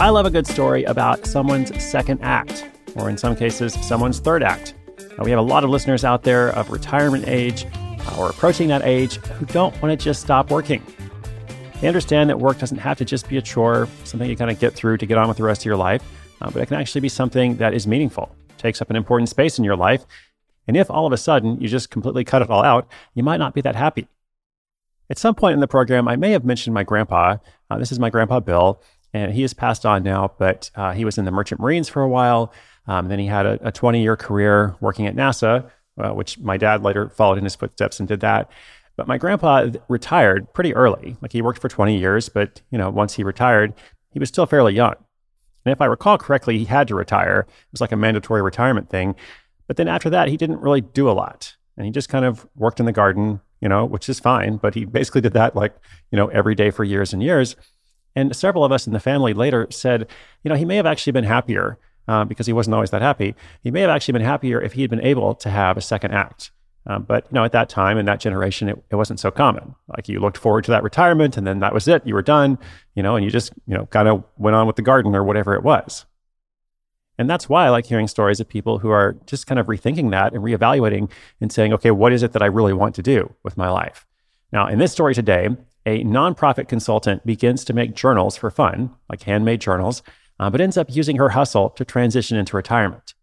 I love a good story about someone's second act, or in some cases, someone's third act. We have a lot of listeners out there of retirement age or approaching that age who don't want to just stop working. They understand that work doesn't have to just be a chore, something you kind of get through to get on with the rest of your life, uh, but it can actually be something that is meaningful, takes up an important space in your life. And if all of a sudden you just completely cut it all out, you might not be that happy. At some point in the program, I may have mentioned my grandpa. Uh, this is my grandpa Bill and he has passed on now, but uh, he was in the Merchant Marines for a while. Um, then he had a 20 year career working at NASA, uh, which my dad later followed in his footsteps and did that. But my grandpa retired pretty early. Like he worked for 20 years, but you know, once he retired, he was still fairly young. And if I recall correctly, he had to retire. It was like a mandatory retirement thing. But then after that, he didn't really do a lot. And he just kind of worked in the garden, you know, which is fine. But he basically did that like, you know, every day for years and years. And several of us in the family later said, you know, he may have actually been happier uh, because he wasn't always that happy. He may have actually been happier if he had been able to have a second act. Um, but you know, at that time in that generation, it, it wasn't so common. Like you looked forward to that retirement, and then that was it. You were done, you know, and you just you know kind of went on with the garden or whatever it was. And that's why I like hearing stories of people who are just kind of rethinking that and reevaluating and saying, okay, what is it that I really want to do with my life? Now, in this story today, a nonprofit consultant begins to make journals for fun, like handmade journals, uh, but ends up using her hustle to transition into retirement.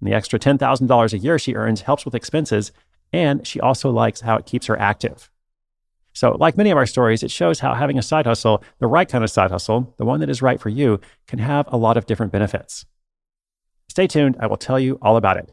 And the extra $10,000 a year she earns helps with expenses, and she also likes how it keeps her active. So, like many of our stories, it shows how having a side hustle, the right kind of side hustle, the one that is right for you, can have a lot of different benefits. Stay tuned, I will tell you all about it.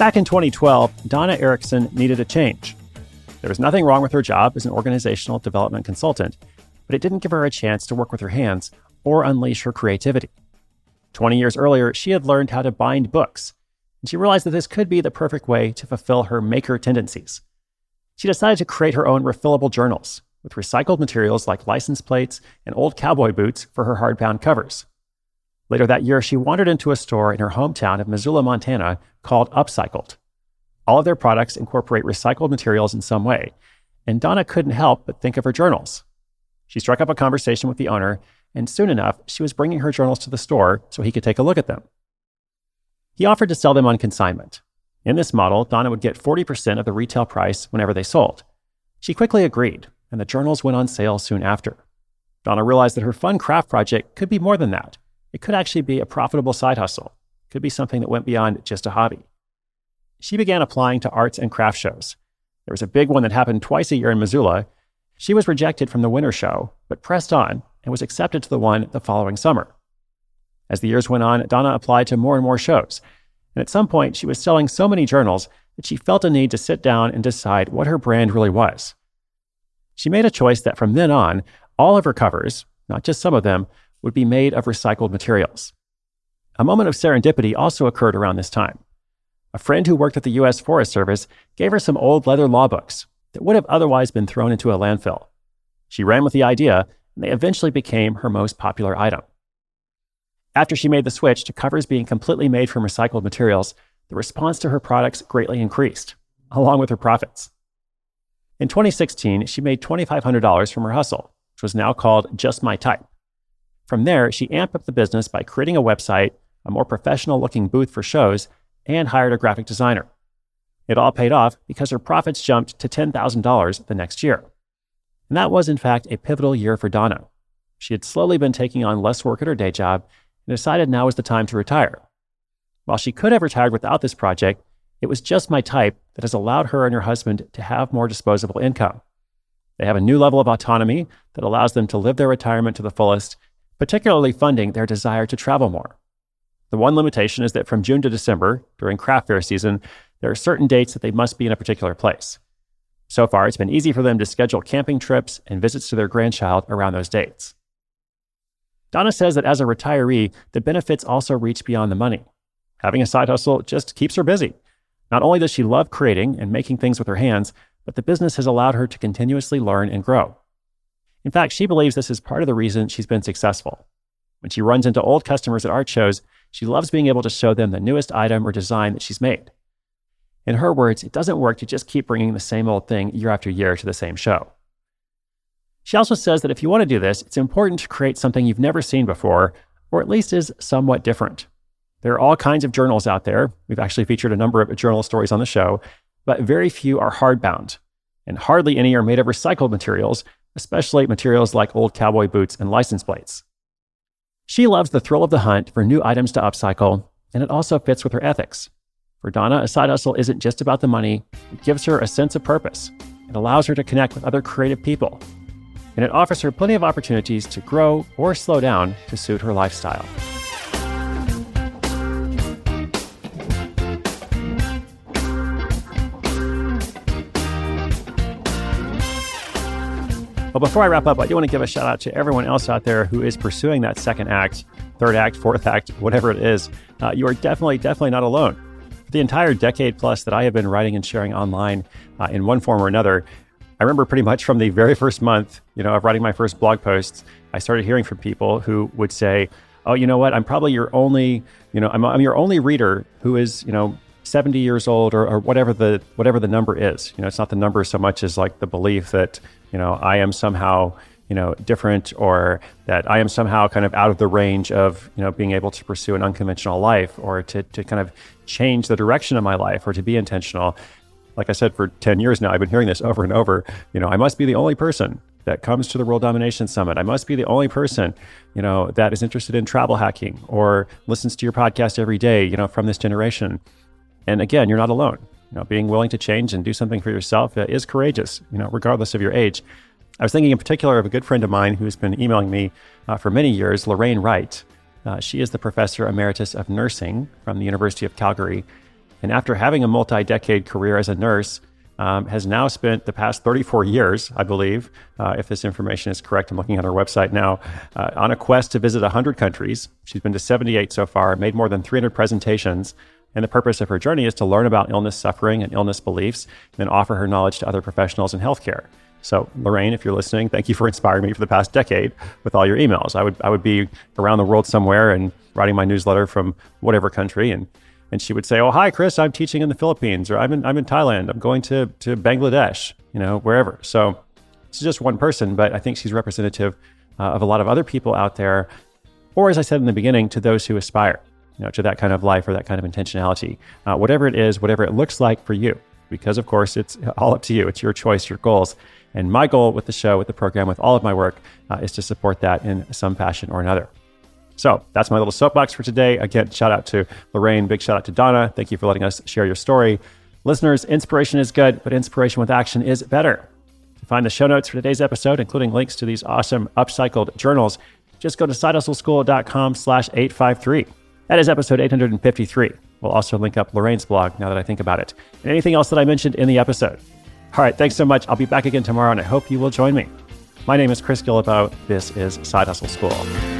Back in 2012, Donna Erickson needed a change. There was nothing wrong with her job as an organizational development consultant, but it didn't give her a chance to work with her hands or unleash her creativity. 20 years earlier, she had learned how to bind books, and she realized that this could be the perfect way to fulfill her maker tendencies. She decided to create her own refillable journals with recycled materials like license plates and old cowboy boots for her hardbound covers. Later that year, she wandered into a store in her hometown of Missoula, Montana called Upcycled. All of their products incorporate recycled materials in some way, and Donna couldn't help but think of her journals. She struck up a conversation with the owner, and soon enough, she was bringing her journals to the store so he could take a look at them. He offered to sell them on consignment. In this model, Donna would get 40% of the retail price whenever they sold. She quickly agreed, and the journals went on sale soon after. Donna realized that her fun craft project could be more than that. It could actually be a profitable side hustle. It could be something that went beyond just a hobby. She began applying to arts and craft shows. There was a big one that happened twice a year in Missoula. She was rejected from the winter show, but pressed on and was accepted to the one the following summer. As the years went on, Donna applied to more and more shows. And at some point, she was selling so many journals that she felt a need to sit down and decide what her brand really was. She made a choice that from then on, all of her covers, not just some of them, would be made of recycled materials. A moment of serendipity also occurred around this time. A friend who worked at the U.S. Forest Service gave her some old leather law books that would have otherwise been thrown into a landfill. She ran with the idea, and they eventually became her most popular item. After she made the switch to covers being completely made from recycled materials, the response to her products greatly increased, along with her profits. In 2016, she made $2,500 from her hustle, which was now called Just My Type. From there, she amped up the business by creating a website, a more professional looking booth for shows, and hired a graphic designer. It all paid off because her profits jumped to $10,000 the next year. And that was, in fact, a pivotal year for Donna. She had slowly been taking on less work at her day job and decided now was the time to retire. While she could have retired without this project, it was just my type that has allowed her and her husband to have more disposable income. They have a new level of autonomy that allows them to live their retirement to the fullest, particularly funding their desire to travel more. The one limitation is that from June to December, during craft fair season, there are certain dates that they must be in a particular place. So far, it's been easy for them to schedule camping trips and visits to their grandchild around those dates. Donna says that as a retiree, the benefits also reach beyond the money. Having a side hustle just keeps her busy. Not only does she love creating and making things with her hands, but the business has allowed her to continuously learn and grow. In fact, she believes this is part of the reason she's been successful. When she runs into old customers at art shows, she loves being able to show them the newest item or design that she's made. In her words, it doesn't work to just keep bringing the same old thing year after year to the same show. She also says that if you want to do this, it's important to create something you've never seen before, or at least is somewhat different. There are all kinds of journals out there. We've actually featured a number of journal stories on the show, but very few are hardbound, and hardly any are made of recycled materials, especially materials like old cowboy boots and license plates. She loves the thrill of the hunt for new items to upcycle, and it also fits with her ethics. For Donna, a side hustle isn't just about the money, it gives her a sense of purpose. It allows her to connect with other creative people, and it offers her plenty of opportunities to grow or slow down to suit her lifestyle. Well, before I wrap up, I do want to give a shout out to everyone else out there who is pursuing that second act, third act, fourth act, whatever it is. Uh, you are definitely, definitely not alone. For the entire decade plus that I have been writing and sharing online uh, in one form or another, I remember pretty much from the very first month, you know, of writing my first blog posts, I started hearing from people who would say, "Oh, you know what? I'm probably your only, you know, I'm, I'm your only reader who is, you know, 70 years old or, or whatever the whatever the number is. You know, it's not the number so much as like the belief that you know, I am somehow, you know, different or that I am somehow kind of out of the range of, you know, being able to pursue an unconventional life or to, to kind of change the direction of my life or to be intentional. Like I said, for 10 years now, I've been hearing this over and over. You know, I must be the only person that comes to the World Domination Summit. I must be the only person, you know, that is interested in travel hacking or listens to your podcast every day, you know, from this generation. And again, you're not alone. You know, being willing to change and do something for yourself is courageous, you know, regardless of your age. I was thinking in particular of a good friend of mine who's been emailing me uh, for many years, Lorraine Wright. Uh, she is the professor emeritus of nursing from the University of Calgary. And after having a multi decade career as a nurse, um, has now spent the past 34 years, I believe, uh, if this information is correct. I'm looking at her website now, uh, on a quest to visit 100 countries. She's been to 78 so far, made more than 300 presentations, and the purpose of her journey is to learn about illness suffering and illness beliefs, and then offer her knowledge to other professionals in healthcare. So, Lorraine, if you're listening, thank you for inspiring me for the past decade with all your emails. I would I would be around the world somewhere and writing my newsletter from whatever country, and and she would say, "Oh, hi, Chris, I'm teaching in the Philippines, or I'm in I'm in Thailand. I'm going to to Bangladesh, you know, wherever." So, is just one person, but I think she's representative uh, of a lot of other people out there, or as I said in the beginning, to those who aspire you know, to that kind of life or that kind of intentionality. Uh, whatever it is, whatever it looks like for you, because of course it's all up to you. It's your choice, your goals. And my goal with the show, with the program, with all of my work uh, is to support that in some fashion or another. So that's my little soapbox for today. Again, shout out to Lorraine, big shout out to Donna. Thank you for letting us share your story. Listeners, inspiration is good, but inspiration with action is better To find the show notes for today's episode, including links to these awesome upcycled journals. Just go to sidehustleschool.com slash 853. That is episode 853. We'll also link up Lorraine's blog now that I think about it. And anything else that I mentioned in the episode. All right, thanks so much. I'll be back again tomorrow, and I hope you will join me. My name is Chris Guillebeau. This is Side Hustle School.